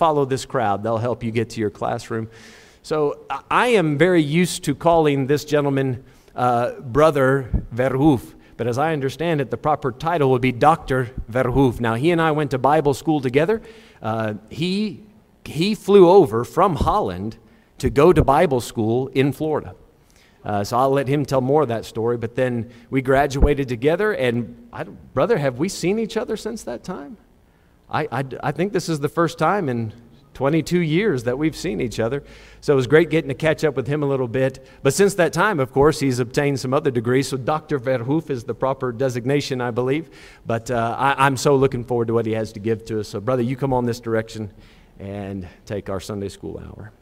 follow this crowd. They'll help you get to your classroom. So I am very used to calling this gentleman uh, Brother Verhoef. But as I understand it, the proper title would be Dr. Verhoef. Now, he and I went to Bible school together. Uh, he, he flew over from Holland to go to Bible school in Florida. Uh, so I'll let him tell more of that story. But then we graduated together, and brother, have we seen each other since that time? I, I, I think this is the first time in 22 years that we've seen each other. So it was great getting to catch up with him a little bit. But since that time, of course, he's obtained some other degrees. So Dr. Verhoef is the proper designation, I believe. But uh, I, I'm so looking forward to what he has to give to us. So, brother, you come on this direction and take our Sunday school hour.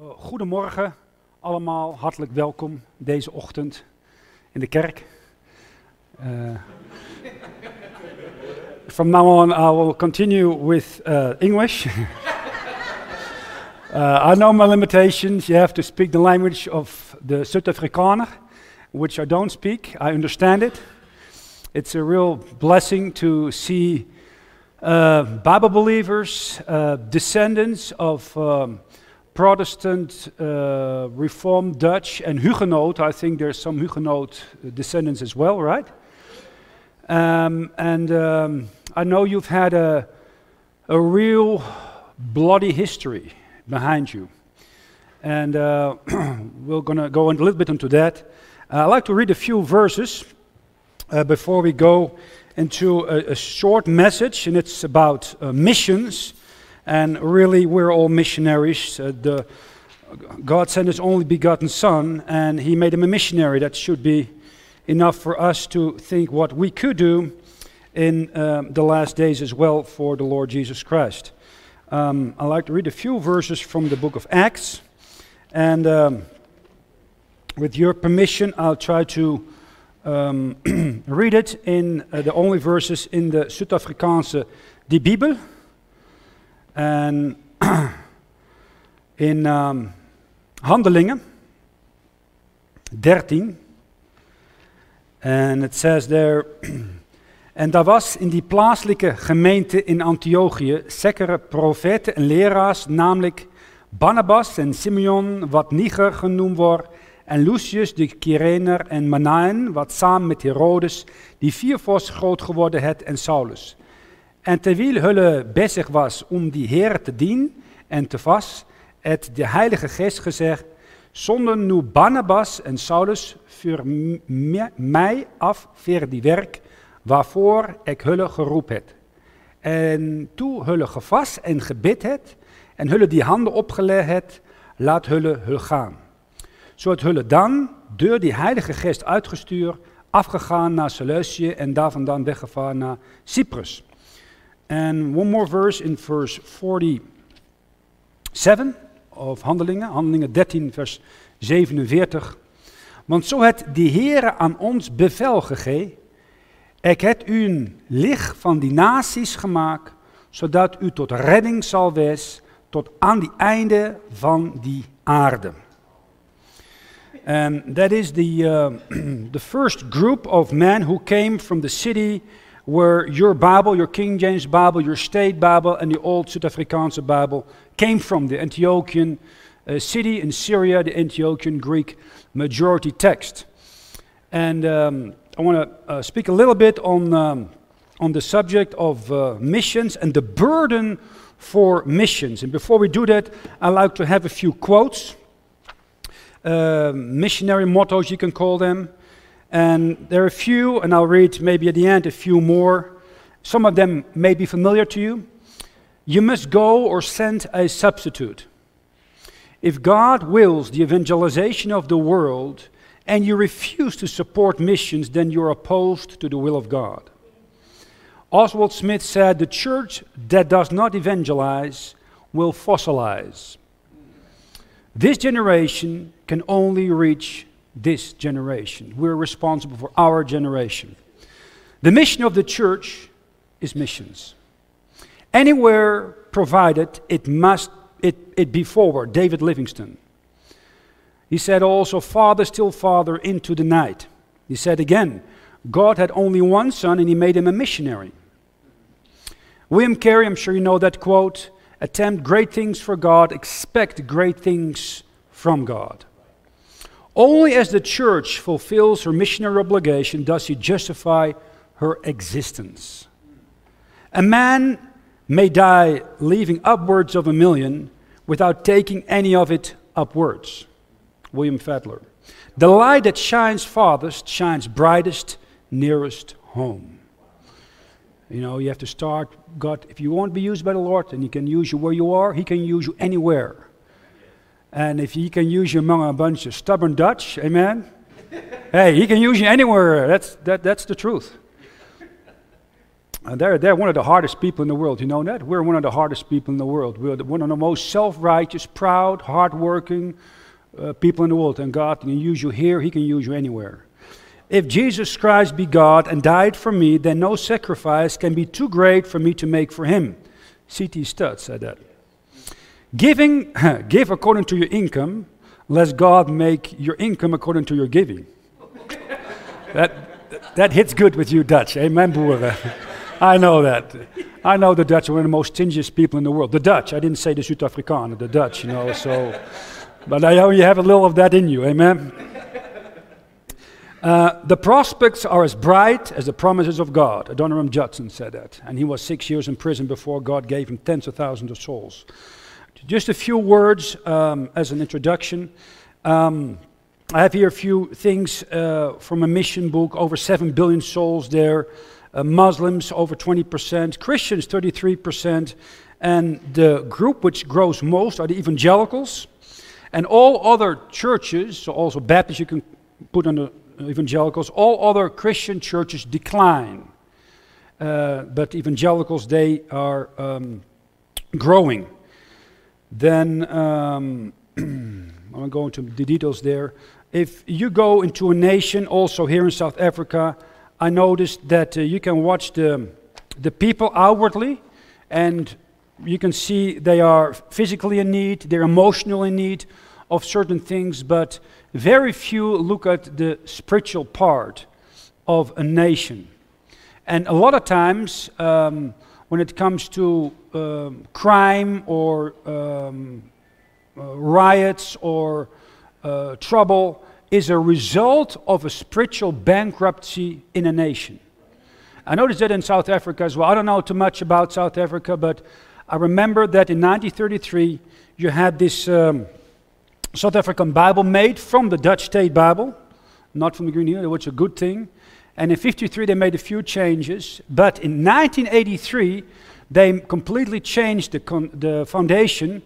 Uh, goedemorgen allemaal, hartelijk welkom deze ochtend in de kerk. Uh, from now on, I will continue with uh, English. Uh, I know my limitations. You have to speak the language of the Zuid-Afrikaner, which I don't speak. I understand it. It's a real blessing to see uh, Bible believers, uh, descendants of um, Protestant, uh, Reformed, Dutch, and Huguenot. I think there's some Huguenot descendants as well, right? Um, and um, I know you've had a, a real bloody history behind you. And uh, we're going to go a little bit into that. Uh, I'd like to read a few verses uh, before we go into a, a, short message, and it's about uh, missions. And really, we're all missionaries. Uh, the, God sent His only begotten Son, and He made him a missionary. That should be enough for us to think what we could do in um, the last days as well for the Lord Jesus Christ. Um, I'd like to read a few verses from the book of Acts. And um, with your permission, I'll try to um, read it in uh, the only verses in the Zuid-Afrikaanse Die Bibel. En in um, Handelingen 13. And it says there. En daar was in die plaatselijke gemeente in Antiochië zekkere profeten en leraars, namelijk Barnabas en Simeon, wat Niger genoemd wordt, en Lucius de Kyrener en Manaen, wat samen met Herodes, die viervos groot geworden het, en Saulus. En terwijl hulle bezig was om die Heer te dienen en te vast, het de Heilige Geest gezegd, zonder nu Barnabas en Saulus voor mij af voor die werk, waarvoor ik hulle geroep het. En toen hulle gevast en gebid het, en hulle die handen opgelegd het, laat hulle hulle gaan. Zodat hulle dan, door die heilige geest uitgestuurd, afgegaan naar Seleucië en daar vandaan weggevaren naar Cyprus. En one more verse in verse 47 of Handelingen, Handelingen 13 vers 47. Want zo het die Heere aan ons bevel gegeven, ik heb u een licht van die naties gemaakt, zodat u tot redding zal wees, tot aan die einde van die aarde. And that is the, uh, the first group of men who came from the city where your Bible, your King James Bible, your State Bible, and the old South Bible came from, the Antiochian uh, city in Syria, the Antiochian Greek majority text. And um, I want to uh, speak a little bit on, um, on the subject of uh, missions and the burden for missions. And before we do that, I'd like to have a few quotes, uh, missionary mottos, you can call them. And there are a few, and I'll read maybe at the end a few more. Some of them may be familiar to you. You must go or send a substitute. If God wills the evangelization of the world, and you refuse to support missions, then you're opposed to the will of God. Oswald Smith said, The church that does not evangelize will fossilize. This generation can only reach this generation. We're responsible for our generation. The mission of the church is missions. Anywhere provided, it must it, it be forward. David Livingstone. He said also, Father, still Father, into the night. He said again, God had only one son and he made him a missionary. William Carey, I'm sure you know that quote attempt great things for God, expect great things from God. Only as the church fulfills her missionary obligation does she justify her existence. A man may die leaving upwards of a million without taking any of it upwards. William Fetler. The light that shines farthest shines brightest nearest home. You know, you have to start, God, if you want to be used by the Lord, then He can use you where you are, He can use you anywhere. And if He can use you among a bunch of stubborn Dutch, amen? hey, He can use you anywhere. That's, that, that's the truth. And they're, they're one of the hardest people in the world. You know that? We're one of the hardest people in the world. We're one of the most self righteous, proud, hardworking uh, people in the world. And God can use you here, He can use you anywhere. If Jesus Christ be God and died for me, then no sacrifice can be too great for me to make for him. C.T. Studd said that. Giving, give according to your income, lest God make your income according to your giving. that, that hits good with you, Dutch. Amen, boeren. I know that. I know the Dutch are one of the most stingiest people in the world. The Dutch, I didn't say the South Afrikanen, the Dutch, you know, so. But I know you have a little of that in you, amen? Uh, the prospects are as bright as the promises of God. Adoniram Judson said that. And he was six years in prison before God gave him tens of thousands of souls. Just a few words um, as an introduction. Um, I have here a few things uh, from a mission book over 7 billion souls there. Uh, Muslims, over 20%. Christians, 33%. And the group which grows most are the evangelicals. And all other churches, so also Baptists, you can put under evangelicals. All other Christian churches decline. Uh, but evangelicals, they are um, growing. Then, um, I'm going into the details there. If you go into a nation, also here in South Africa, I noticed that uh, you can watch the, the people outwardly, and you can see they are physically in need, they're emotionally in need of certain things, but very few look at the spiritual part of a nation. And a lot of times, um, when it comes to um, crime or um, uh, riots or uh, trouble, is a result of a spiritual bankruptcy in a nation. I noticed that in South Africa as well. I don't know too much about South Africa, but I remember that in 1933 you had this um, South African Bible made from the Dutch State Bible, not from the Green Hill, which is a good thing. And in 53 they made a few changes, but in 1983 they completely changed the, the foundation.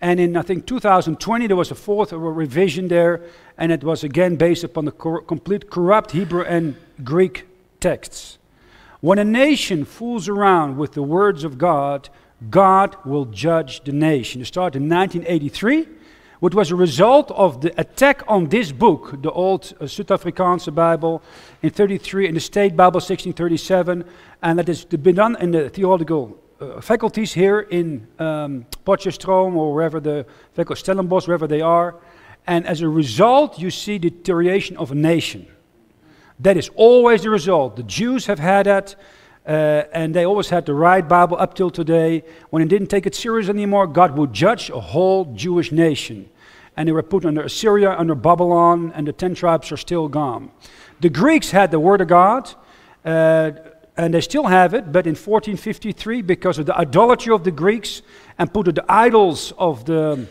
And in I think 2020 there was a fourth revision there, and it was again based upon the cor- complete corrupt Hebrew and Greek texts. When a nation fools around with the words of God, God will judge the nation. It started in 1983 which was a result of the attack on this book, the old uh, Afrikaanse Bible in 33 in the State Bible 1637, and that has been done in the theological uh, faculties here in um, Potchefstroom or wherever the faculty, Stellenbosch, wherever they are. And as a result, you see deterioration of a nation. That is always the result. The Jews have had that. Uh, and they always had the right Bible up till today. When it didn't take it serious anymore, God would judge a whole Jewish nation. And they were put under Assyria, under Babylon, and the ten tribes are still gone. The Greeks had the Word of God, uh, and they still have it, but in 1453, because of the idolatry of the Greeks, and put the idols of the,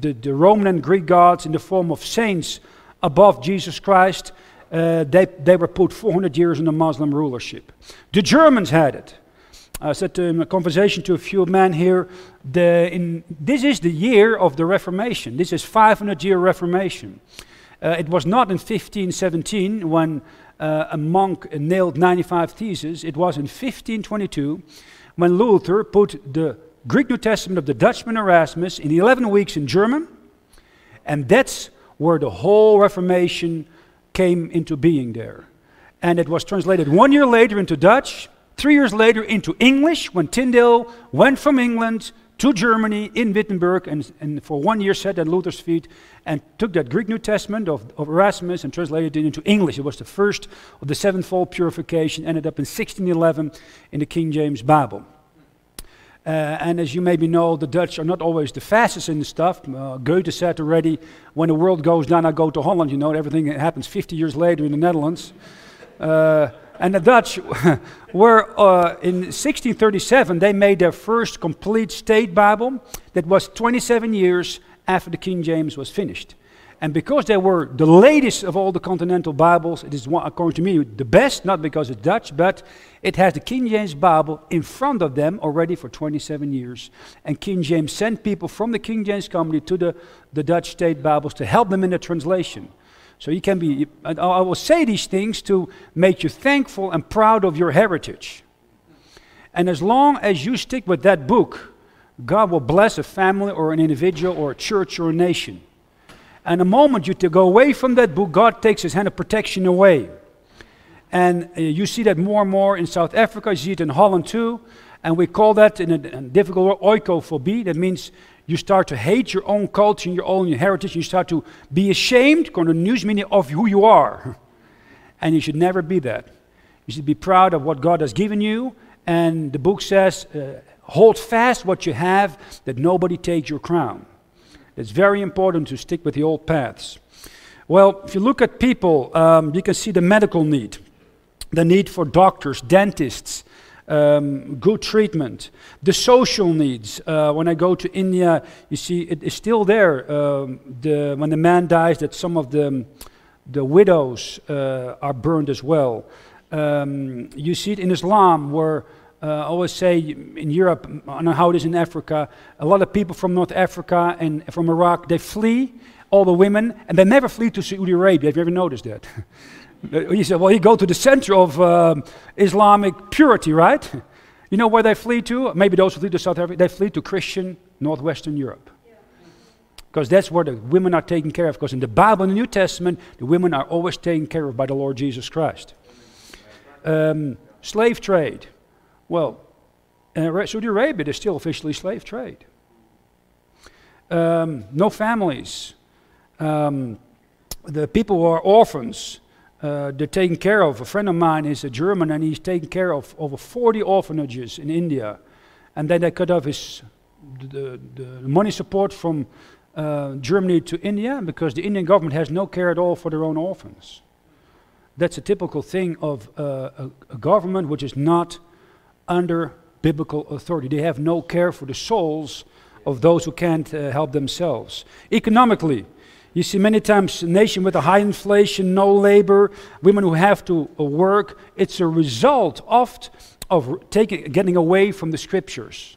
the, the Roman and Greek gods in the form of saints above Jesus Christ, uh, they, they were put 400 years under Muslim rulership. The Germans had it. I said in a conversation to a few men here, the, in, this is the year of the Reformation. This is 500 year Reformation. Uh, it was not in 1517 when uh, a monk nailed 95 theses. It was in 1522 when Luther put the Greek New Testament of the Dutchman Erasmus in 11 weeks in German. And that's where the whole Reformation came into being there. And it was translated one year later into Dutch, three years later into English when Tyndale went from England to Germany in Wittenberg and, and for one year sat at Luther's feet and took that Greek New Testament of, of Erasmus and translated it into English. It was the first of the sevenfold purification, ended up in 1611 in the King James Bible. Uh, and as you maybe know, the Dutch are not always the fastest in the stuff. Uh, Goethe said already, when the world goes down, I go to Holland. You know, everything happens 50 years later in the Netherlands. Uh, and the Dutch were, uh, in 1637, they made their first complete state Bible that was 27 years after the King James was finished. And because they were the latest of all the continental Bibles, it is, according to me, the best, not because it's Dutch, but it has the King James Bible in front of them already for 27 years. And King James sent people from the King James Company to the, the Dutch state Bibles to help them in the translation. So you can be, I will say these things to make you thankful and proud of your heritage. And as long as you stick with that book, God will bless a family or an individual or a church or a nation. And the moment you go away from that book, God takes his hand of protection away. And uh, you see that more and more in South Africa, you see it in Holland too. And we call that in a, a difficult word oikophobie. That means you start to hate your own culture and your own heritage. You start to be ashamed, according to news media, of who you are. And you should never be that. You should be proud of what God has given you. And the book says, uh, hold fast what you have, that nobody takes your crown. It's very important to stick with the old paths. Well, if you look at people, um, you can see the medical need, the need for doctors, dentists, um, good treatment. The social needs. Uh, when I go to India, you see it is still there. Um, the, when the man dies, that some of the, the widows uh, are burned as well. Um, you see it in Islam, where uh, I always say in Europe, I don't know how it is in Africa, a lot of people from North Africa and from Iraq, they flee, all the women, and they never flee to Saudi Arabia. Have you ever noticed that? He said, well, you go to the center of uh, Islamic purity, right? You know where they flee to? Maybe those who flee to South Africa, they flee to Christian Northwestern Europe. Because that's where the women are taken care of. Because in the Bible, in the New Testament, the women are always taken care of by the Lord Jesus Christ. Um, slave trade. Well, in Saudi Arabia, there's still officially slave trade. Um, no families. Um, the people who are orphans, uh, they're taken care of. A friend of mine is a German and he's taken care of over 40 orphanages in India. And then they cut off his the, the money support from uh, Germany to India because the Indian government has no care at all for their own orphans. That's a typical thing of uh, a, a, government which is not under biblical authority. They have no care for the souls of those who can't uh, help themselves. Economically, you see many times a nation with a high inflation, no labor, women who have to uh, work. It's a result oft of taking, getting away from the scriptures.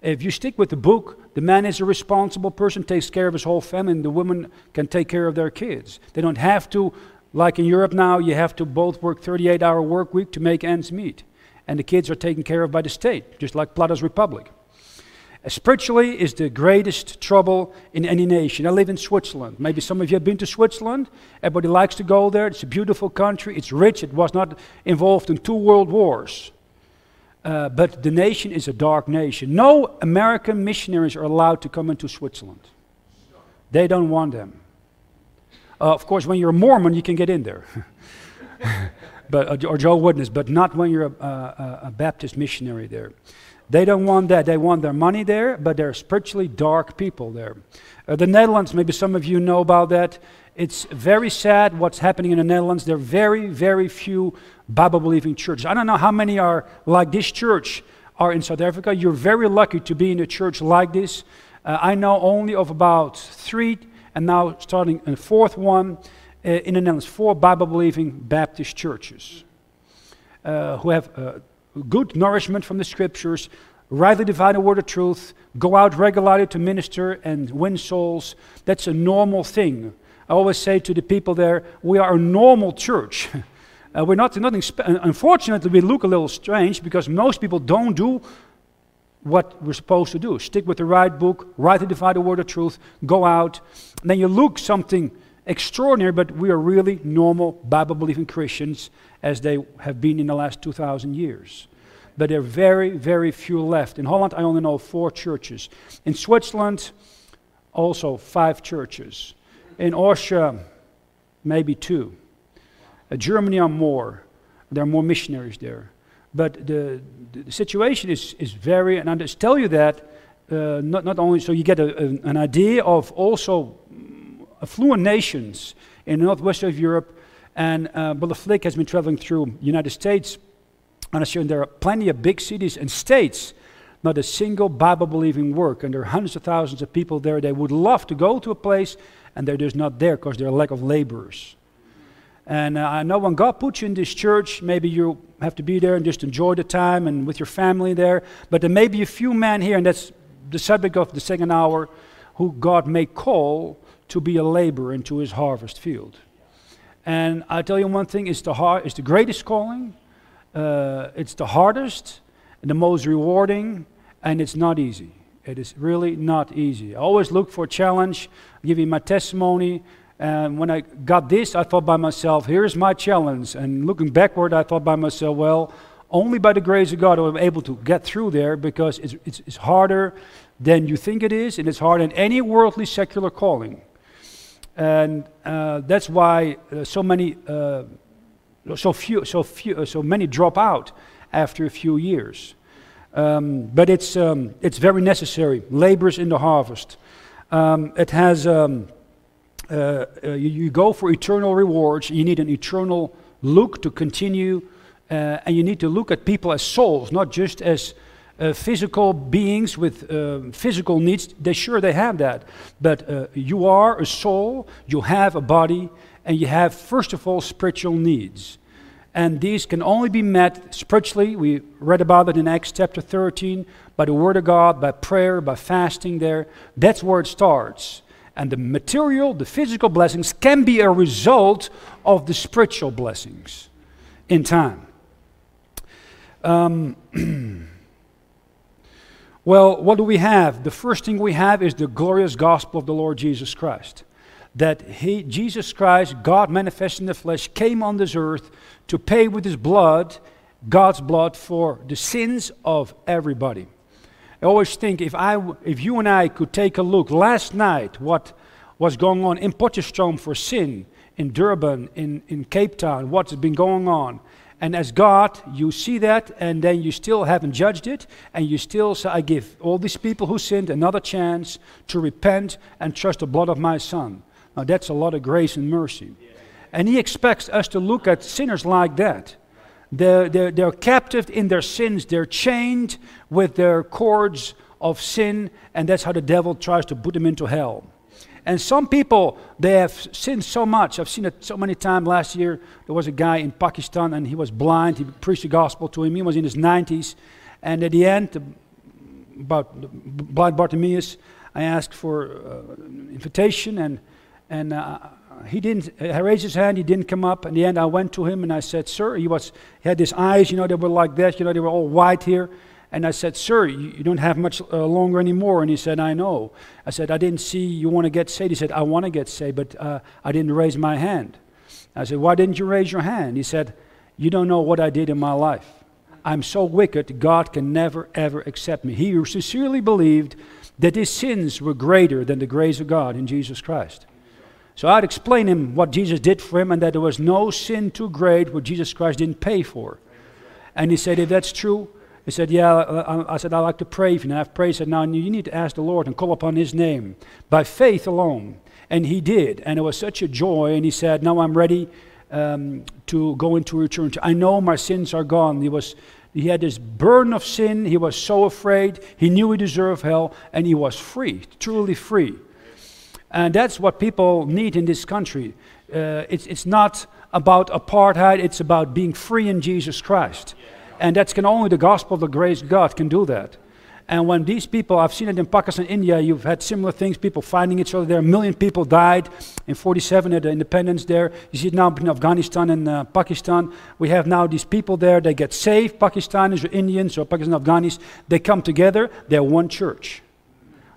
If you stick with the book, the man is a responsible person, takes care of his whole family, and the women can take care of their kids. They don't have to, like in Europe now, you have to both work 38 hour work week to make ends meet. And the kids are taken care of by the state, just like Plato's Republic. Spiritually is the greatest trouble in any nation. I live in Switzerland. Maybe some of you have been to Switzerland. Everybody likes to go there. It's a beautiful country. It's rich. It was not involved in two world wars. Uh, but the nation is a dark nation. No American missionaries are allowed to come into Switzerland. They don't want them. Uh, of course, when you're a Mormon, you can get in there. but, or Jehovah's Witness, but not when you're a, a, a Baptist missionary there. They don't want that. They want their money there, but they're spiritually dark people there. Uh, the Netherlands, maybe some of you know about that. It's very sad what's happening in the Netherlands. There are very, very few Bible believing churches. I don't know how many are like this church are in South Africa. You're very lucky to be in a church like this. Uh, I know only of about three, and now starting a fourth one uh, in the Netherlands, four Bible believing Baptist churches uh, who have uh, good nourishment from the scriptures, rightly divide the word of truth, go out regularly to minister and win souls. That's a normal thing. I always say to the people there, we are a normal church. uh, we're not nothing. Spe- unfortunately, we look a little strange because most people don't do what we're supposed to do. Stick with the right book, rightly divide the word of truth, go out. And then you look something extraordinary, but we are really normal Bible believing Christians as they have been in the last 2,000 years. but there are very, very few left. In Holland, I only know four churches. In Switzerland, also five churches. In Austria, maybe two. Uh, Germany are more. There are more missionaries there. But the, the situation is, is very, and I just tell you that uh, not, not only so you get a, a, an idea of also mm, affluent nations in northwest of Europe. And uh, Brother Flick has been traveling through United States, and I'm shown there are plenty of big cities and states, not a single Bible-believing work, and there are hundreds of thousands of people there. They would love to go to a place, and they're just not there because there are lack of laborers. And uh, I know when God puts you in this church, maybe you have to be there and just enjoy the time and with your family there. But there may be a few men here, and that's the subject of the second hour, who God may call to be a laborer into his harvest field. And I tell you one thing, it's the, hard, it's the greatest calling, uh, it's the hardest, and the most rewarding, and it's not easy. It is really not easy. I always look for challenge, I'll give you my testimony. And when I got this, I thought by myself, here's my challenge. And looking backward, I thought by myself, well, only by the grace of God I'm able to get through there because it's, it's, it's harder than you think it is, and it's harder than any worldly secular calling. And uh, that's why uh, so many, uh, so few, so few, uh, so many drop out after a few years. Um, but it's, um, it's very necessary. Laborers in the harvest. Um, it has, um, uh, uh, you, you, go for eternal rewards. You need an eternal look to continue, and you need to look at people as souls, not just as uh, physical beings with uh, physical needs, they sure they have that. But uh, you are a soul, you have a body, and you have, first of all, spiritual needs. And these can only be met spiritually. We read about it in Acts chapter 13 by the Word of God, by prayer, by fasting there. That's where it starts. And the material, the physical blessings can be a result of the spiritual blessings in time. Um, Well, what do we have? The first thing we have is the glorious gospel of the Lord Jesus Christ. That he, Jesus Christ, God manifest in the flesh, came on this earth to pay with his blood, God's blood, for the sins of everybody. I always think if, I, if you and I could take a look last night, what was going on in Potchefstroom for sin, in Durban, in, in Cape Town, what's been going on, and as God, you see that, and then you still haven't judged it, and you still say, I give all these people who sinned another chance to repent and trust the blood of my Son. Now, that's a lot of grace and mercy. And He expects us to look at sinners like that. They're, they're, they're captive in their sins, they're chained with their cords of sin, and that's how the devil tries to put them into hell. And some people, they have sinned so much. I've seen it so many times. Last year, there was a guy in Pakistan and he was blind. He preached the gospel to him. He was in his 90s. And at the end, about blind Bartimaeus, I asked for uh, invitation and, and uh, he didn't, I raised his hand, he didn't come up. In the end, I went to him and I said, Sir, he, was, he had his eyes, you know, they were like that, you know, they were all white here. And I said, Sir, you, don't have much uh, longer anymore. And he said, I know. I said, I didn't see you want to get saved. He said, I want to get saved, but uh, I didn't raise my hand. I said, Why didn't you raise your hand? He said, You don't know what I did in my life. I'm so wicked, God can never, ever accept me. He sincerely believed that his sins were greater than the grace of God in Jesus Christ. So I'd explain him what Jesus did for him and that there was no sin too great what Jesus Christ didn't pay for. And he said, If that's true, he said, Yeah, uh, I, I said, I like to pray for you. And I've prayed. He said, Now you need to ask the Lord and call upon His name by faith alone. And he did. And it was such a joy. And he said, Now I'm ready um, to go into return. I know my sins are gone. He was. He had this burden of sin. He was so afraid. He knew he deserved hell, and he was free, truly free. And that's what people need in this country. Uh, it's, it's not about apartheid, it's about being free in Jesus Christ. And that can only the gospel of the grace God can do that. And when these people, I've seen it in Pakistan, India, you've had similar things, people finding each other there. A million people died in 47 at the independence there. You see it now in Afghanistan and uh, Pakistan. We have now these people there, they get saved, Pakistanis or Indians or Pakistan Afghanis. They come together, they're one church.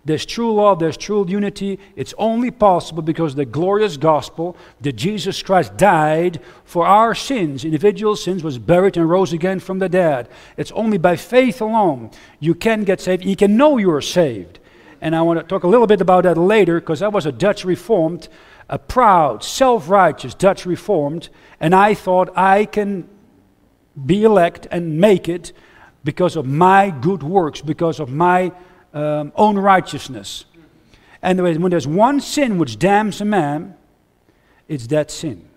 There's true love, there's true unity. It's only possible because the glorious gospel that Jesus Christ died for our sins, individual sins, was buried and rose again from the dead. It's only by faith alone you can get saved. You can know you are saved. And I want to talk a little bit about that later because I was a Dutch Reformed, a proud, self righteous Dutch Reformed, and I thought I can be elect and make it because of my good works, because of my um, own righteousness. And when there's one sin which damns a man, it's that sin.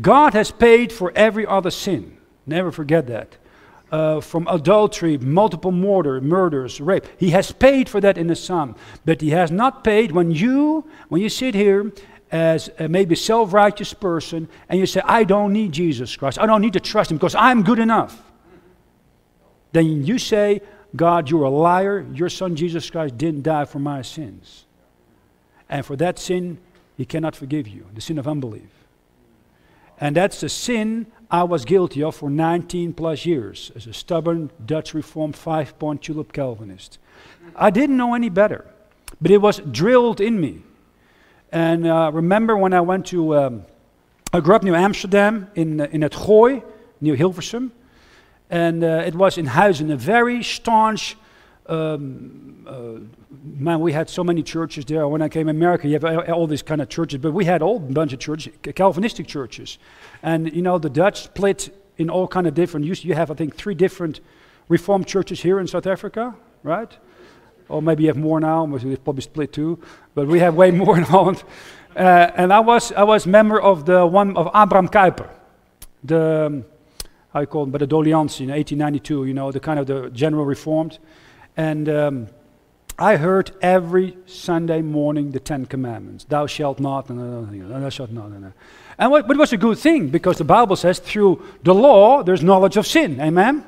God has paid for every other sin. Never forget that. Uh, from adultery, multiple murder, murders, rape. He has paid for that in the Son, but He has not paid when you, when you sit here as a maybe self-righteous person and you say, "I don't need Jesus Christ. I don't need to trust Him because I'm good enough." Then you say, God, you're a liar. Your son Jesus Christ didn't die for my sins. And for that sin, he cannot forgive you the sin of unbelief. And that's the sin I was guilty of for 19 plus years as a stubborn Dutch Reformed five point tulip Calvinist. I didn't know any better, but it was drilled in me. And uh, remember when I went to, um, I grew up near Amsterdam in, uh, in Het Gooi, near Hilversum. And uh, it was in Huizen, a very staunch, um, uh, man, we had so many churches there. When I came to America, you have all these kind of churches, but we had a whole bunch of churches, Calvinistic churches. And, you know, the Dutch split in all kind of different, you, you have, I think, three different Reformed churches here in South Africa, right? Or maybe you have more now, but we probably split too, but we have way more in Holland. Uh, and I was, I was member of the one of Abraham Kuyper, the... How you call them, but the Doleantie in 1892, you know, the kind of the general reformed. And um, I heard every Sunday morning the Ten Commandments. Thou shalt not, and thou shalt not. And, and what, but it was a good thing because the Bible says through the law there's knowledge of sin. Amen?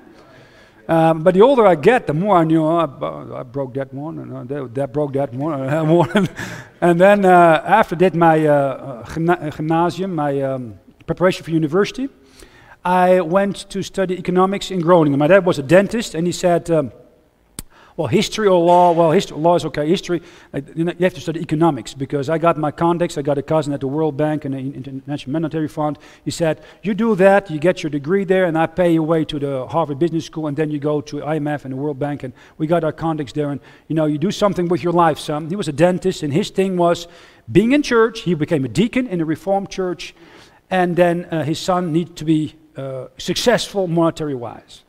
Um, but the older I get, the more I knew, oh, I, I, broke that one, and uh, that, that, broke that one. and then uh, after that, my uh, gymnasium, my um, preparation for university, I went to study economics in Groningen. My dad was a dentist, and he said, um, well, history or law, well, history, law is okay. History, you, have to study economics because I got my contacts. I got a cousin at the World Bank and the International Monetary Fund. He said, you do that, you get your degree there, and I pay your way to the Harvard Business School, and then you go to IMF and the World Bank, and we got our contacts there, and, you know, you do something with your life, son. He was a dentist, and his thing was being in church. He became a deacon in a Reformed church, and then uh, his son needed to be uh, successful monetary wise.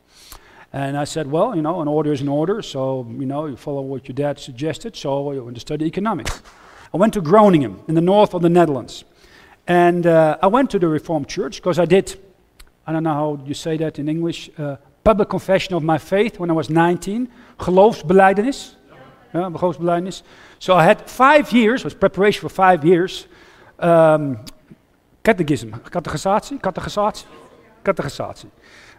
And I said, well, you know, an order is an order, so, you know, you follow what your dad suggested, so I went to study economics. I went to Groningen in the north of the Netherlands. And uh, I went to the Reformed Church because I did, I don't know how you say that in English, uh, public confession of my faith when I was 19. Geloofsbelijdenis. Yeah, geloofsbelijdenis. So I had five years, was preparation for five years, um, catechism, catechisatie, catechisatie catechisatie.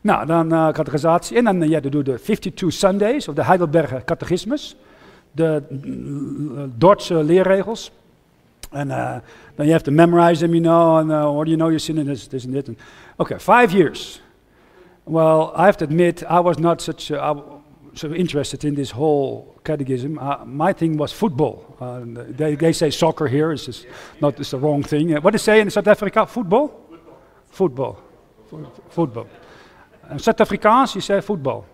Nou, dan uh, catechisatie. En dan uh, ja, doe de 52 Sundays, of de Heidelberger Catechismus. De uh, Dordtse leerregels. En uh, then you have to memorize them, you know, and uh, do you know your sin and this, this and that. okay, five years. Well, I have to admit, I was not such a, so interested in this whole catechism. Uh, my thing was football. Uh, they, they say soccer here. It's just not it's the wrong thing. what do they say in South Africa? Football? Football. football. Voetbal. Zuid-Afrikaans, you say football.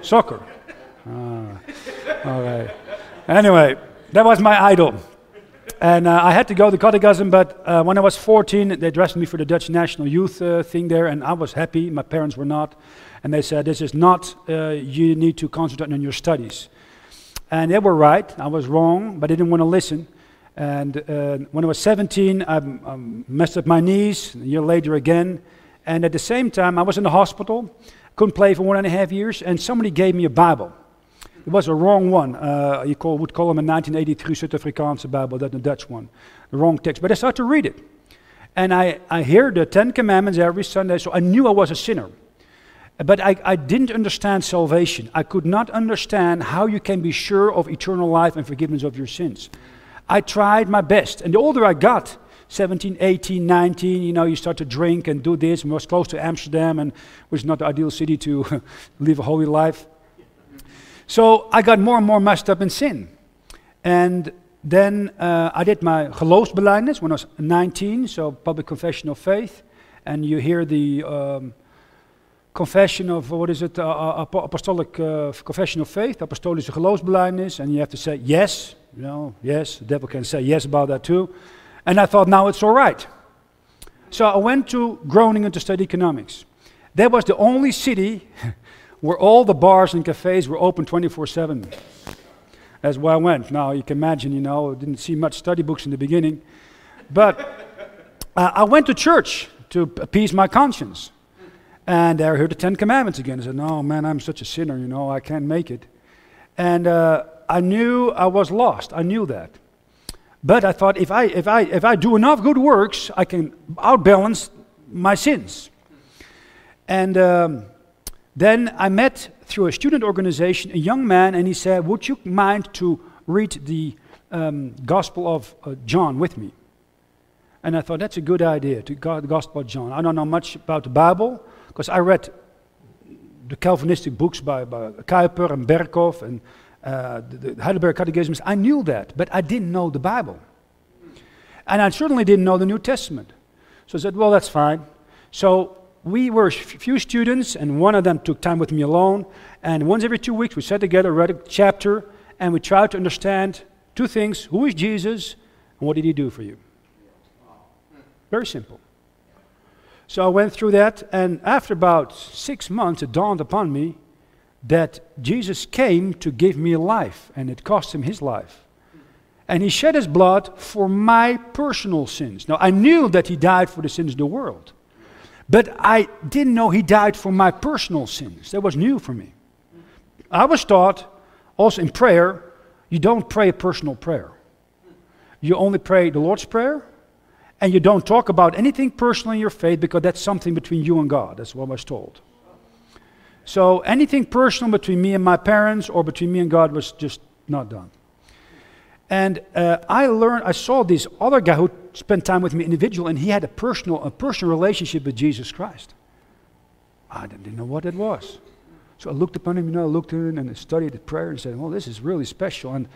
Soccer. Ah, all right. Anyway, that was my idol. And uh, I had to go to catechism, but uh, when I was 14, they dressed me for the Dutch national youth uh, thing there, and I was happy. My parents were not. And they said, This is not, uh, you need to concentrate on your studies. And they were right. I was wrong, but I didn't want to listen. And uh, when I was 17, I, I messed up my knees. A year later again. And at the same time, I was in the hospital, couldn't play for one and a half years, and somebody gave me a Bible. It was a wrong one. Uh, you call, would call them a 1983 Zuid-Afrikaanse Bible, that's the Dutch one. The wrong text. But I started to read it. And I, I hear the Ten Commandments every Sunday, so I knew I was a sinner. But I, I didn't understand salvation. I could not understand how you can be sure of eternal life and forgiveness of your sins. I tried my best. And the older I got, 17, 18, 19, you know, you start to drink and do this. And was close to Amsterdam, and is not the ideal city to live a holy life. So I got more and more messed up in sin. And then uh, I did my geloofsbelijdenis when I was 19, so public confession of faith. And you hear the um, confession of, what is it, uh, uh apostolic uh, confession of faith, apostolische geloofsbelijdenis. And you have to say yes, you know, yes, the devil can say yes about that too. And I thought, now it's all right. So I went to Groningen to study economics. That was the only city where all the bars and cafes were open 24 7. That's where I went. Now you can imagine, you know, I didn't see much study books in the beginning. But uh, I went to church to appease my conscience. And I heard the Ten Commandments again. I said, No, man, I'm such a sinner, you know, I can't make it. And uh, I knew I was lost. I knew that. But I thought if I, if, I, if I do enough good works, I can outbalance my sins. And um, then I met through a student organization a young man, and he said, Would you mind to read the um, Gospel of uh, John with me? And I thought, That's a good idea, to go, the Gospel of John. I don't know much about the Bible, because I read the Calvinistic books by, by Kuyper and Berkhof and uh, the, the Heidelberg Catechisms, I knew that, but I didn't know the Bible. And I certainly didn't know the New Testament. So I said, well, that's fine. So we were a few students, and one of them took time with me alone. And once every two weeks, we sat together, read a chapter, and we tried to understand two things who is Jesus, and what did he do for you? Very simple. So I went through that, and after about six months, it dawned upon me that Jesus came to give me life, and it cost him his life. And he shed his blood for my personal sins. Now, I knew that he died for the sins of the world, but I didn't know he died for my personal sins. That was new for me. I was taught, also in prayer, you don't pray a personal prayer. You only pray the Lord's Prayer, and you don't talk about anything personal in your faith because that's something between you and God. That's what I was told. So anything personal between me and my parents or between me and God was just not done. And uh, I learned, I saw this other guy who spent time with me individual, and he had a personal, a personal relationship with Jesus Christ. I didn't know what it was. So I looked upon him, you know, I looked at him and I studied the prayer and said, well, this is really special. And,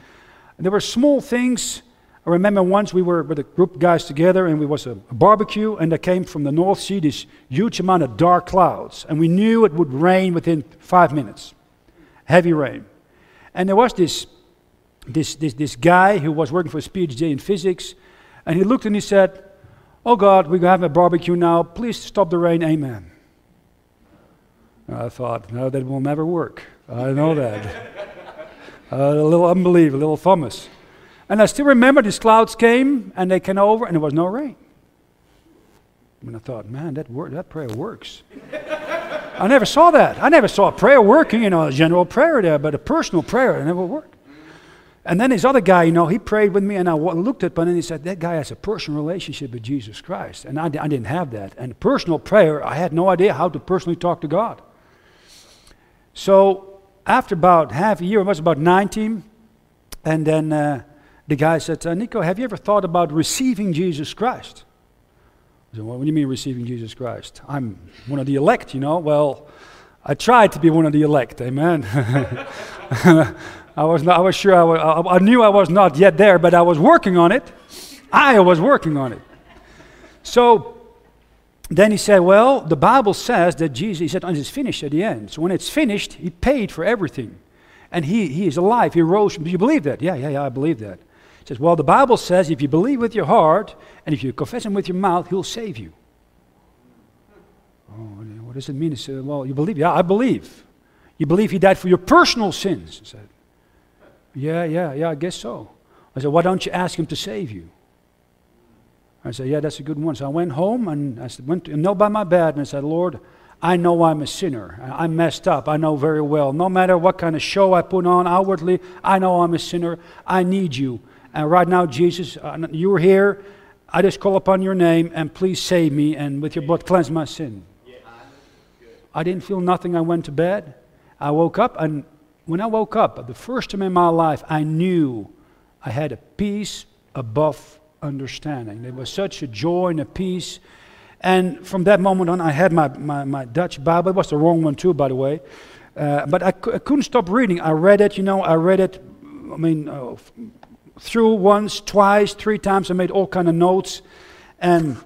and there were small things I remember once we were with a group of guys together and we was a, a, barbecue and there came from the North Sea this huge amount of dark clouds and we knew it would rain within five minutes, heavy rain. And there was this, this, this, this guy who was working for his PhD in physics and he looked and he said, oh God, we're going to have a barbecue now. Please stop the rain. Amen. And I thought, no, that will never work. I know that. uh, a little unbelief, a little Thomas. And I still remember these clouds came and they came over and there was no rain. And I thought, man, that, word, that prayer works. I never saw that. I never saw a prayer working, you know, a general prayer there, but a personal prayer, it never worked. And then this other guy, you know, he prayed with me, and I looked at him, and he said, That guy has a personal relationship with Jesus Christ. And I, I didn't have that. And personal prayer, I had no idea how to personally talk to God. So after about half a year, it was about 19, and then uh, the guy said, uh, Nico, have you ever thought about receiving Jesus Christ? I said, well, what do you mean receiving Jesus Christ? I'm one of the elect, you know. Well, I tried to be one of the elect, amen. I was, not, I was sure, I, was, I knew I was not yet there, but I was working on it. I was working on it. So then he said, Well, the Bible says that Jesus, he said, it's finished at the end. So when it's finished, he paid for everything. And he, he is alive. He rose. Do you believe that? Yeah, yeah, yeah, I believe that says, Well, the Bible says if you believe with your heart and if you confess him with your mouth, he'll save you. Oh, what does it mean? He said, Well, you believe? Yeah, I believe. You believe he died for your personal sins? I said, Yeah, yeah, yeah, I guess so. I said, Why don't you ask him to save you? I said, Yeah, that's a good one. So I went home and I went to, knelt by my bed and I said, Lord, I know I'm a sinner. I'm messed up. I know very well. No matter what kind of show I put on outwardly, I know I'm a sinner. I need you. And right now, Jesus, uh, you're here. I just call upon your name and please save me and with your blood cleanse my sin. I didn't feel nothing. I went to bed. I woke up, and when I woke up, the first time in my life, I knew I had a peace above understanding. There was such a joy and a peace. And from that moment on, I had my, my, my Dutch Bible. It was the wrong one, too, by the way. Uh, but I, couldn't stop reading. I read it, you know, I read it, I mean, uh, through once, twice, three times. I made all kind of notes. And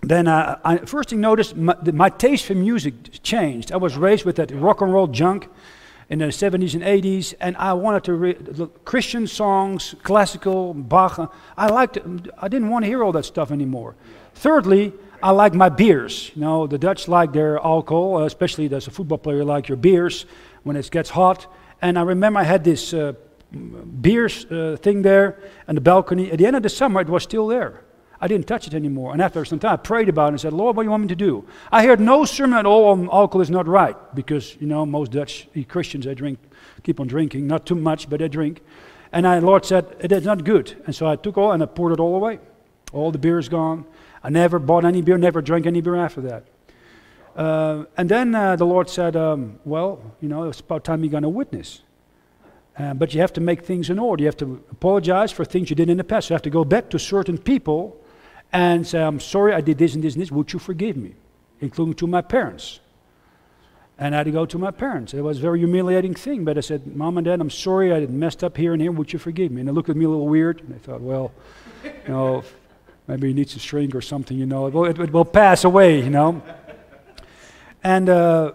then uh, I first thing noticed, my, my taste for music changed. I was raised with that rock and roll junk in the 70s and 80s, and I wanted to read Christian songs, classical, Bach. I liked. I didn't want to hear all that stuff anymore. Thirdly, I like my beers. You know, the Dutch like their alcohol, uh, especially as a football player, like your beers when it gets hot. And I remember I had this uh, beers uh, thing there and the balcony. At the end of the summer, it was still there. I didn't touch it anymore. And after some time, I prayed about it and said, Lord, what do you want me to do? I heard no sermon at all on alcohol is not right because, you know, most Dutch Christians, they drink, keep on drinking, not too much, but they drink. And I, Lord said, it is not good. And so I took all and I poured it all away. All the beer is gone. I never bought any beer, never drank any beer after that. Uh, and then uh, the Lord said, um, well, you know, it's about time you're going to witness. Uh, but you have to make things in order. You have to apologize for things you did in the past. You have to go back to certain people and say, I'm sorry I did this and this and this. Would you forgive me? Including to my parents. And I had to go to my parents. It was a very humiliating thing, but I said, Mom and Dad, I'm sorry I messed up here and here. Would you forgive me? And they looked at me a little weird. And I thought, well, you know, maybe he needs a shrink or something, you know. It will, it, it will pass away, you know. And uh,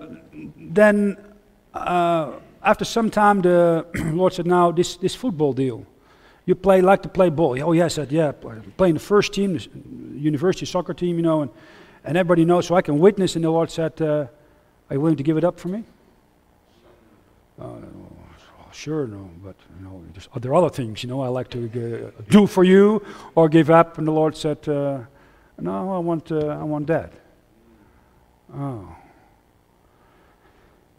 then uh, after some time, the Lord said, now this, this football deal. You play like to play ball. Oh, yeah, I said, yeah, playing the first team, the university soccer team, you know, and, and everybody knows, so I can witness. And the Lord said, uh, Are you willing to give it up for me? Uh, sure, no, but you know, there's other other things, you know, I like to uh, do for you or give up. And the Lord said, uh, No, I want, uh, I want that. Oh.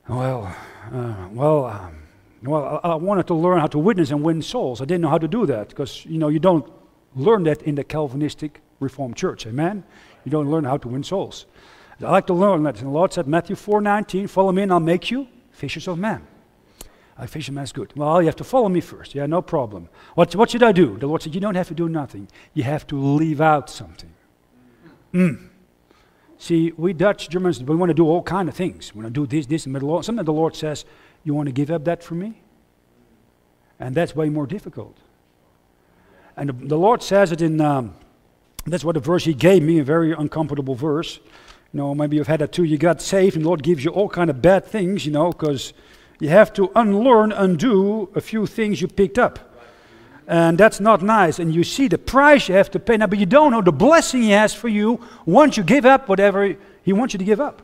Well, uh, well. Um, well, I, I wanted to learn how to witness and win souls. I didn't know how to do that because, you know, you don't learn that in the Calvinistic Reformed Church. Amen? You don't learn how to win souls. I like to learn that. And the Lord said, Matthew 4.19, follow me and I'll make you fishers of men. I fish them as good. Well, you have to follow me first. Yeah, no problem. What, what should I do? The Lord said, you don't have to do nothing. You have to leave out something. Mm. See, we Dutch, Germans, we want to do all kind of things. We want to do this, this, and the Lord. Sometimes the Lord says, you want to give up that for me? And that's way more difficult. And the, the Lord says it in, um, that's what the verse He gave me, a very uncomfortable verse. You know, maybe you've had that too. You got saved, and the Lord gives you all kind of bad things, you know, because you have to unlearn, undo a few things you picked up. And that's not nice. And you see the price you have to pay now, but you don't know the blessing He has for you once you give up whatever He wants you to give up.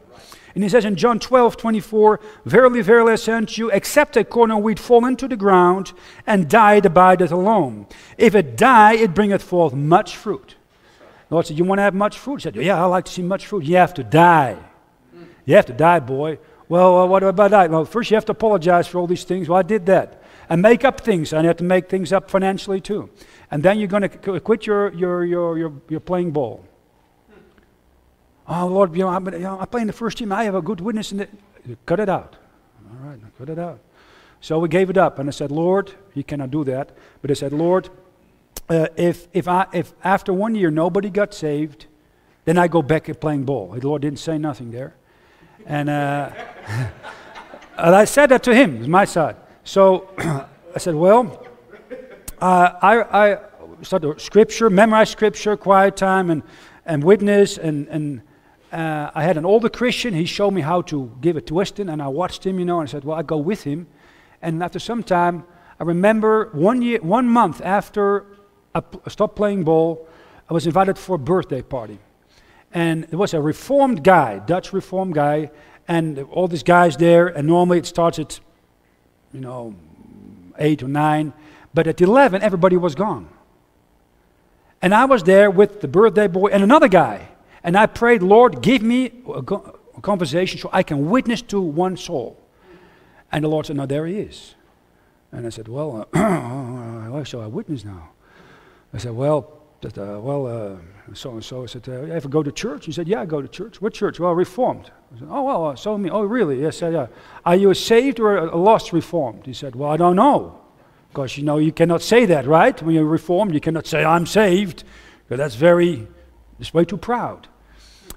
And he says in John 12, 24, Verily, verily, I say unto you, except a corn of wheat fall into the ground and die, it abideth alone. If it die, it bringeth forth much fruit. The Lord said, You want to have much fruit? He said, Yeah, I like to see much fruit. You have to die. You have to die, boy. Well, uh, what about that? Well, first you have to apologize for all these things. Well, I did that. And make up things. And you have to make things up financially too. And then you're going to quit your, your, your, your, your playing ball. Oh, Lord, you know, I'm, you know, I play in the first team. I have a good witness. In the, cut it out. All right, cut it out. So we gave it up. And I said, Lord, you cannot do that. But I said, Lord, uh, if, if, I, if after one year nobody got saved, then I go back at playing ball. The Lord didn't say nothing there. And, uh, and I said that to him, my side. So I said, well, uh, I, I started scripture, memorize scripture, quiet time, and, and witness, and, and uh, I had an older Christian. He showed me how to give a twist in, and I watched him, you know, and I said, Well, I go with him. And after some time, I remember one year, one month after I stopped playing ball, I was invited for a birthday party. And there was a reformed guy, Dutch reformed guy, and all these guys there. And normally it starts at, you know, eight or nine. But at 11, everybody was gone. And I was there with the birthday boy and another guy. And I prayed, Lord, give me a, conversation so I can witness to one soul. And the Lord said, No, there he is. And I said, Well, uh, how shall I witness now? I said, Well, that, uh, well, uh, so and so. I said, uh, ever go to church? He said, Yeah, I go to church. What church? Well, Reformed. I said, Oh, well, uh, so me. Oh, really? Yes, yeah. Are you saved or lost Reformed? He said, Well, I don't know. Because, you know, you cannot say that, right? When you're Reformed, you cannot say, I'm saved. Because that's very, it's way too proud.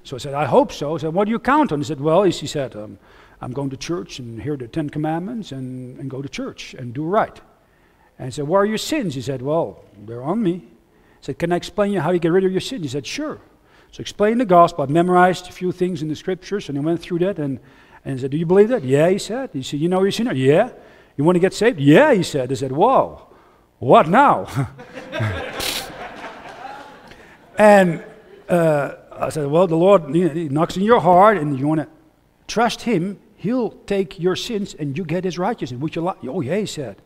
So I said, I hope so. I said, what do you count on? He said, well, he said, um, I'm going to church and hear the Ten Commandments and, and go to church and do right. And I said, What are your sins? He said, Well, they're on me. Said, Can I explain you how you get rid of your sin? He said, Sure. So explain the gospel. I memorized a few things in the scriptures and he went through that and, and he said, Do you believe that? Yeah, he said. He said, You know you're a sinner? Yeah. You want to get saved? Yeah, he said. I said, Whoa, what now? and uh, I said, Well, the Lord he knocks in your heart and you want to trust Him. He'll take your sins and you get His righteousness. Would you like? Oh, yeah, he said.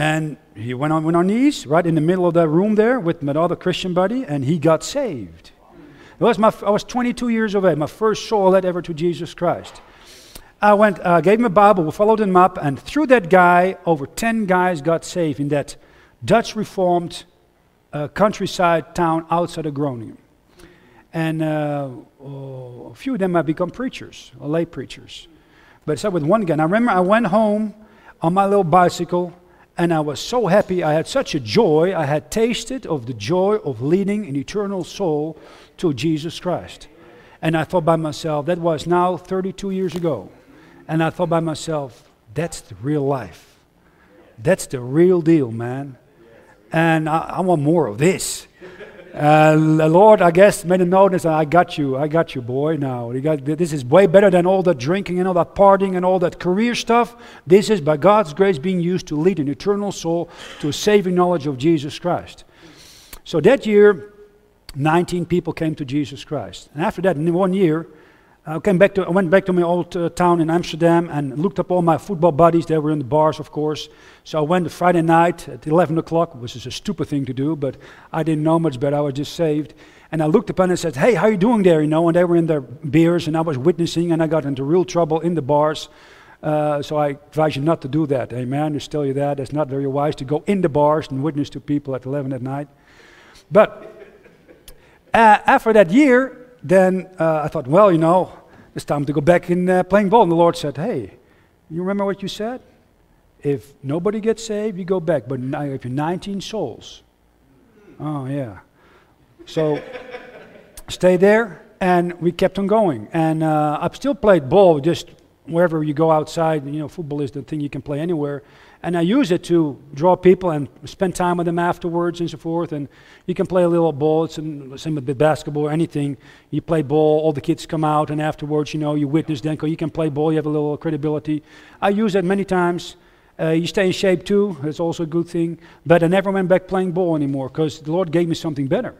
And he went on, went on knees right in the middle of that room there with my other Christian buddy, and he got saved. It was my, I was 22 years of age, my first soul led ever to Jesus Christ. I went, uh, gave him a Bible, we followed him up, and through that guy, over 10 guys got saved in that Dutch Reformed uh, countryside town outside of Groningen. And uh, oh, a few of them have become preachers, lay preachers. But I started with one guy. And I remember I went home on my little bicycle, and I was so happy. I had such a joy. I had tasted of the joy of leading an eternal soul to Jesus Christ. And I thought by myself, that was now 32 years ago. And I thought by myself, that's the real life. That's the real deal, man. And I, I want more of this. Uh, the Lord, I guess, made a note and I got you, I got you, boy, now. You got, this is way better than all that drinking and all that partying and all that career stuff. This is, by God's grace, being used to lead an eternal soul to a saving knowledge of Jesus Christ. So that year, 19 people came to Jesus Christ. And after that, in one year, I came back to, I went back to my old uh, town in Amsterdam and looked up all my football buddies. They were in the bars, of course. So I went Friday night at 11 o'clock, which is a stupid thing to do, but I didn't know much better. I was just saved. And I looked up and said, hey, how you doing there? You know, and they were in their beers and I was witnessing and I got into real trouble in the bars. Uh, so I advise you not to do that. Amen. Just tell you that. It's not very wise to go in the bars and witness to people at 11 at night. But uh, after that year, then uh, I thought, well, you know, it's time to go back in uh, playing ball. And the Lord said, hey, you remember what you said? If nobody gets saved, you go back. But if you're 19 souls, oh, yeah. So stay there. And we kept on going. And uh, I've still played ball just wherever you go outside. You know, football is the thing you can play anywhere and I use it to draw people and spend time with them afterwards and so forth. And you can play a little ball, it's same with basketball or anything. You play ball, all the kids come out, and afterwards, you know, you witness them. You can play ball, you have a little credibility. I use it many times. Uh, you stay in shape too, that's also a good thing. But I never went back playing ball anymore because the Lord gave me something better.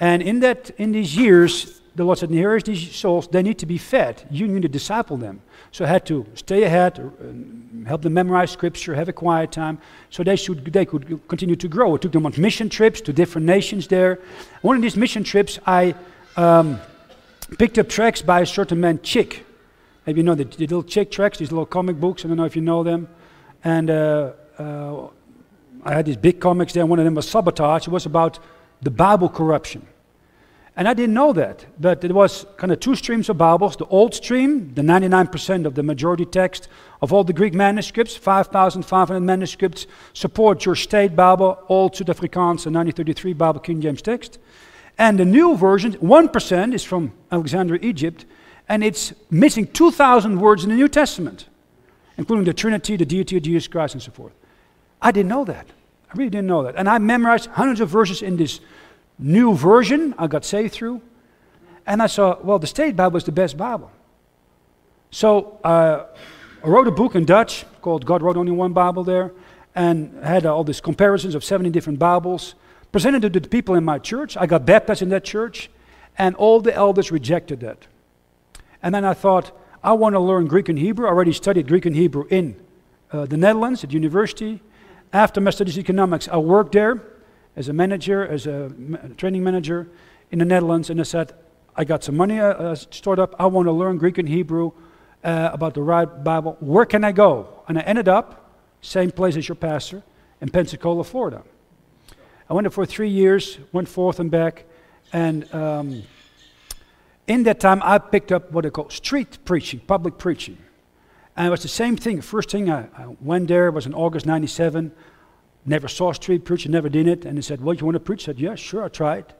And in, that, in these years, the Lord said, Here is these souls, they need to be fed. You need to disciple them. So I had to stay ahead, uh, help them memorize scripture, have a quiet time, so they, should, they could continue to grow. I took them on mission trips to different nations there. One of these mission trips, I um, picked up tracks by a certain man, Chick. Maybe you know the, the, little Chick tracks, these little comic books. I don't know if you know them. And uh, uh, I had these big comics there. One of them was Sabotage. It was about the Bible corruption. And I didn't know that, but it was kind of two streams of Bibles. The old stream, the 99% of the majority text of all the Greek manuscripts, 5,500 manuscripts, support your state Bible, Old Suid-Afrikaans and 1933 Bible King James text. And the new version, 1% is from Alexandria, Egypt, and it's missing 2,000 words in the New Testament, including the Trinity, the deity of Jesus Christ, and so forth. I didn't know that. I really didn't know that. And I memorized hundreds of verses in this new version I got saved through. And I saw, well, the State Bible is the best Bible. So uh, I wrote a book in Dutch called God Wrote Only One Bible there, and had all these comparisons of 70 different Bibles, presented it to the people in my church. I got baptized in that church, and all the elders rejected that. And then I thought, I want to learn Greek and Hebrew. I already studied Greek and Hebrew in uh, the Netherlands at university. After my studies economics, I worked there as a manager, as a training manager in the Netherlands, and I said, I got some money uh, uh, stored up. I want to learn Greek and Hebrew uh, about the right Bible. Where can I go? And I ended up, same place as your pastor, in Pensacola, Florida. I went there for three years, went forth and back, and um, in that time I picked up what they call street preaching, public preaching. And it was the same thing. First thing I, I went there was in August 97. Never saw a street preacher, never did it. And he said, Well, you want to preach? I said, Yeah, sure, try it.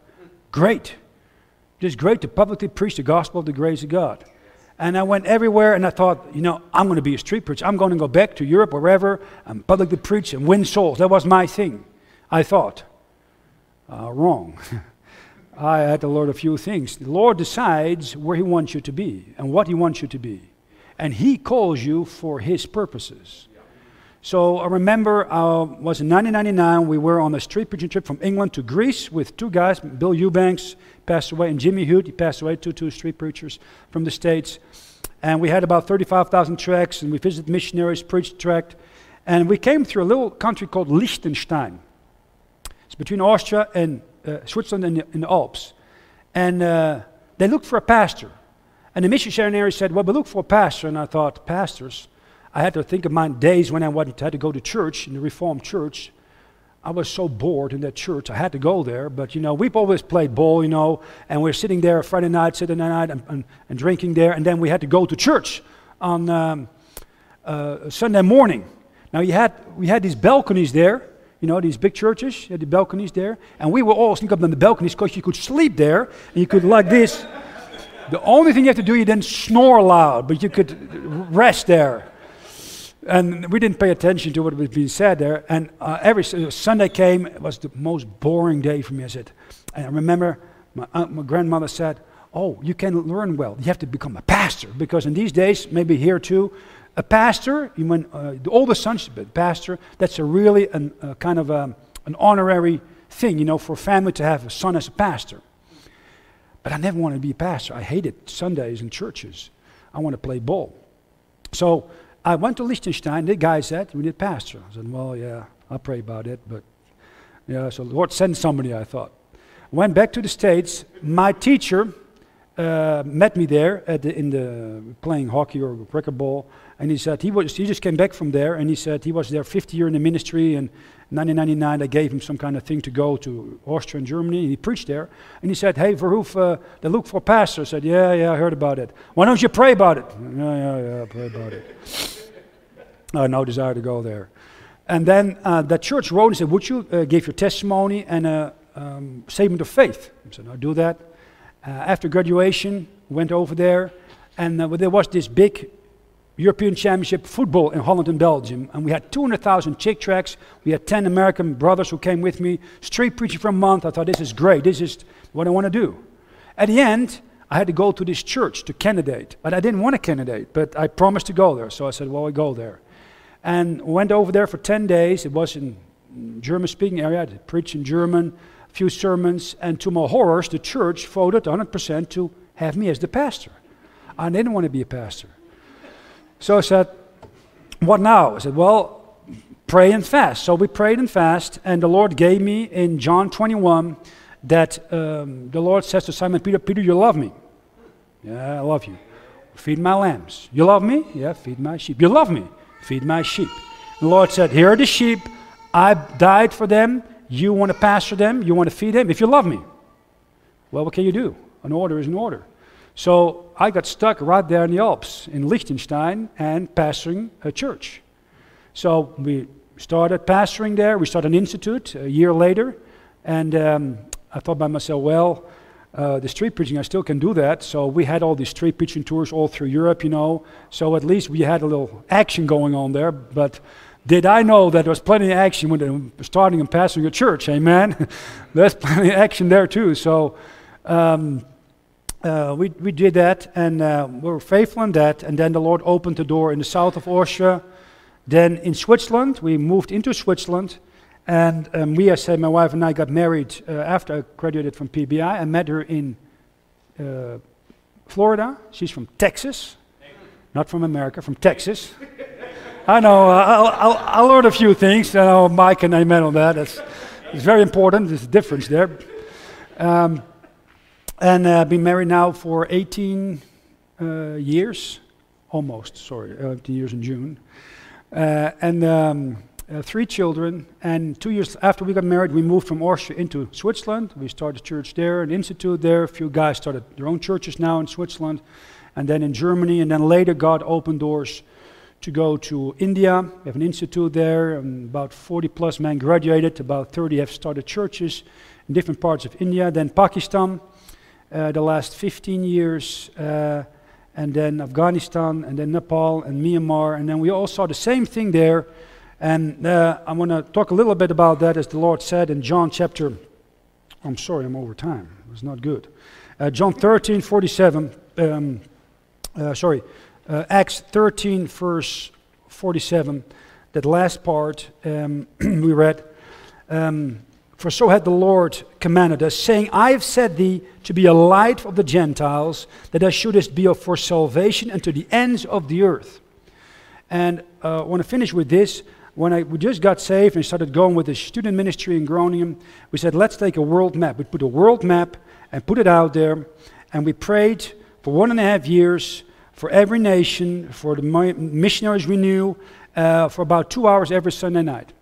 Great. Is great to publicly preach the gospel of the grace of God. And I went everywhere and I thought, you know, I'm going to be a street preacher. I'm going to go back to Europe, wherever, and publicly preach and win souls. That was my thing, I thought. Uh, wrong. I had to learn a few things. The Lord decides where He wants you to be and what He wants you to be. And He calls you for His purposes. So I remember uh, was in 1999 we were on a street preaching trip from England to Greece with two guys, Bill Eubanks passed away and Jimmy Hood, he passed away, two two street preachers from the states, and we had about 35,000 tracts and we visited missionaries, preached tract, and we came through a little country called Liechtenstein. It's between Austria and uh, Switzerland and the, the Alps, and uh, they looked for a pastor, and the missionary said, "Well, we look for a pastor," and I thought, pastors I had to think of my days when I had to go to church, in the Reformed church. I was so bored in that church. I had to go there. But, you know, we've always played ball, you know, and we're sitting there Friday night, Saturday night, and, and, and drinking there. And then we had to go to church on um, uh, Sunday morning. Now, you had, we had these balconies there, you know, these big churches, had the balconies there. And we were all sneak up on the balconies because you could sleep there, and you could, like this. The only thing you have to do, you then snore loud, but you could rest there. And we didn't pay attention to what was being said there. And uh, every Sunday came, it was the most boring day for me. I said, and I remember my, aunt, my grandmother said, Oh, you can learn well. You have to become a pastor. Because in these days, maybe here too, a pastor, you mean, uh, the sons, but pastor, that's a really an, uh, kind of a, um, an honorary thing, you know, for a family to have a son as a pastor. But I never wanted to be a pastor. I hated Sundays and churches. I want to play ball. So I went to Liechtenstein. The guy said, We need pastor. I said, Well, yeah, I'll pray about it. But, yeah, so Lord, send somebody, I thought. Went back to the States. My teacher uh, met me there the, in the playing hockey or cricket ball. And he said, he, was, he just came back from there. And he said he was there 50 years in the ministry. And 1999, I gave him some kind of thing to go to Austria and Germany. And he preached there. And he said, Hey, Verhoef, uh, they look for a pastor. I said, Yeah, yeah, I heard about it. Why don't you pray about it? Yeah, yeah, yeah, pray about it. Had no desire to go there. And then uh, the church wrote and said, Would you uh, give your testimony and a um, statement of faith? I said, I'll do that. Uh, after graduation, went over there, and uh, there was this big European Championship football in Holland and Belgium. And we had 200,000 chick tracks. We had 10 American brothers who came with me, street preaching for a month. I thought, this is great. This is what I want to do. At the end, I had to go to this church to candidate. But I didn't want to candidate, but I promised to go there. So I said, well, I go there. And went over there for 10 days. It was in German speaking area. I preached in German, a few sermons. And to my horrors, the church voted 100% to have me as the pastor. I didn't want to be a pastor. So I said, What now? I said, Well, pray and fast. So we prayed and fast, and the Lord gave me in John 21 that um, the Lord says to Simon Peter, Peter, you love me. Yeah, I love you. Feed my lambs. You love me? Yeah, feed my sheep. You love me? Feed my sheep. The Lord said, Here are the sheep. I died for them. You want to pasture them. You want to feed them. If you love me. Well, what can you do? An order is an order. So I got stuck right there in the Alps, in Liechtenstein, and pastoring a church. So we started pastoring there. We started an institute a year later. And um, I thought by myself, well, uh, the street preaching, I still can do that. So we had all these street preaching tours all through Europe, you know. So at least we had a little action going on there. But did I know that there was plenty of action when starting and pastoring a church? Amen. There's plenty of action there too. So um, uh, we, we did that and uh, we were faithful in that. And then the Lord opened the door in the south of Austria. Then in Switzerland, we moved into Switzerland. And um, we, I said, my wife and I got married uh, after I graduated from PBI. I met her in uh, Florida. She's from Texas, not from America, from Texas. I know, uh, I'll, I'll, I'll, learn a few things. I know Mike and I met on that. It's, it's very important. There's a difference there. Um, and uh, been married now for 18 uh, years, almost, sorry, uh, 18 years in June. Uh, and um, uh, three children. And two years after we got married, we moved from Austria into Switzerland. We started a church there, an institute there. A few guys started their own churches now in Switzerland. And then in Germany. And then later, God opened doors to go to India. We have an institute there. And about 40 plus men graduated. About 30 have started churches in different parts of India. Then Pakistan the last 15 years. Uh, and then Afghanistan, and then Nepal, and Myanmar, and then we all saw the same thing there. And uh, I want to talk a little bit about that, as the Lord said in John chapter. I'm sorry, I'm over time. It was not good. Uh, John 13, 47. Um, uh, sorry, uh, Acts 13, verse 47. That last part um, we read. Um, for so had the Lord commanded us, saying, I have set thee to be a light of the Gentiles, that thou shouldest be for salvation unto the ends of the earth. And uh, I want to finish with this. When I, we just got saved and started going with the student ministry in Groningen, we said, let's take a world map. We put a world map and put it out there, and we prayed for one and a half years for every nation, for the missionaries we knew, uh, for about two hours every Sunday night.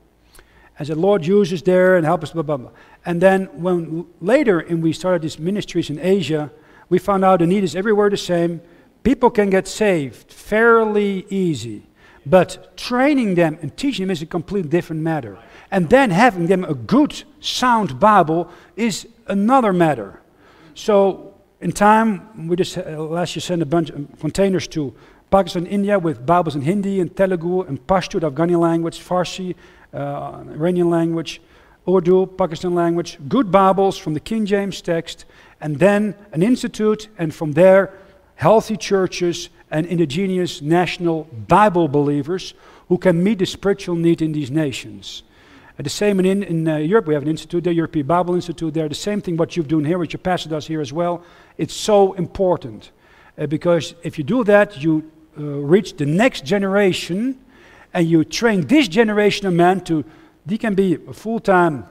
I said, Lord, use us there and help us, blah, blah, blah. And then when later, and we started these ministries in Asia, we found out the need is everywhere the same. People can get saved fairly easy. But training them and teaching them is a completely different matter. And then having them a good, sound Bible is another matter. So, in time, we just uh, last year sent a bunch of containers to Pakistan, India with Bibles in Hindi and Telugu and Pashto, the Afghani language, Farsi, uh, Iranian language, Urdu, Pakistan language, good Bibles from the King James text, and then an institute, and from there, healthy churches and indigenous national Bible believers who can meet the spiritual need in these nations. Uh, the same in, in uh, Europe, we have an institute the European Bible Institute there. The same thing what you're doing here, what your pastor does here as well. It's so important uh, because if you do that, you uh, reach the next generation and you train this generation of men to, they can be a full time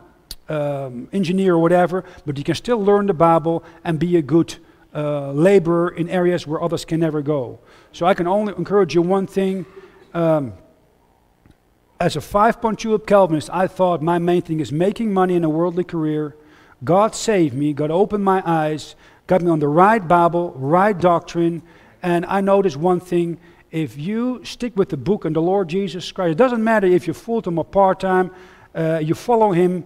um, engineer or whatever, but you can still learn the Bible and be a good uh, laborer in areas where others can never go. So I can only encourage you one thing. Um, as a five point tulip Calvinist, I thought my main thing is making money in a worldly career. God saved me, God opened my eyes, got me on the right Bible, right doctrine, and I noticed one thing if you stick with the book and the Lord Jesus Christ, it doesn't matter if you're full time or part time, uh, you follow Him,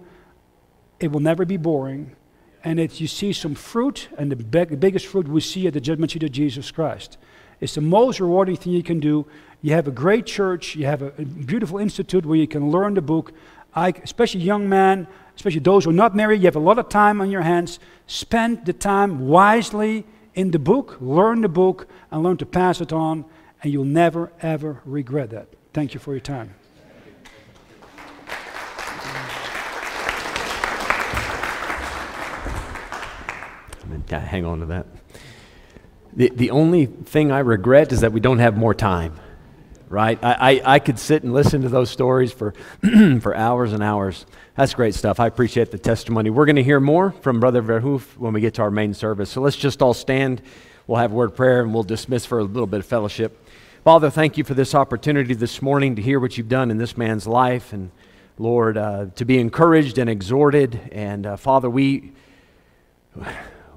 it will never be boring. And if you see some fruit, and the big, biggest fruit we see at the judgment seat of Jesus Christ. It's the most rewarding thing you can do. You have a great church, you have a, a beautiful institute where you can learn the book. I, especially young men, especially those who are not married, you have a lot of time on your hands. Spend the time wisely in the book, learn the book, and learn to pass it on and you'll never, ever regret that. Thank you for your time. Hang on to that. The, the only thing I regret is that we don't have more time, right? I, I, I could sit and listen to those stories for, for hours and hours. That's great stuff. I appreciate the testimony. We're going to hear more from Brother Verhoef when we get to our main service. So let's just all stand. We'll have word prayer and we'll dismiss for a little bit of fellowship. Father, thank you for this opportunity this morning to hear what you've done in this man's life. And Lord, uh, to be encouraged and exhorted. And uh, Father, we,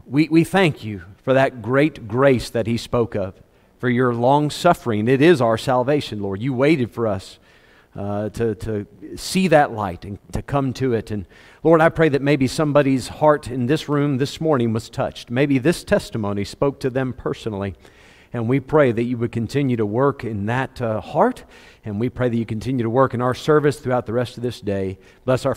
we, we thank you for that great grace that he spoke of, for your long suffering. It is our salvation, Lord. You waited for us uh, to, to see that light and to come to it. And Lord, I pray that maybe somebody's heart in this room this morning was touched. Maybe this testimony spoke to them personally. And we pray that you would continue to work in that uh, heart. And we pray that you continue to work in our service throughout the rest of this day. Bless our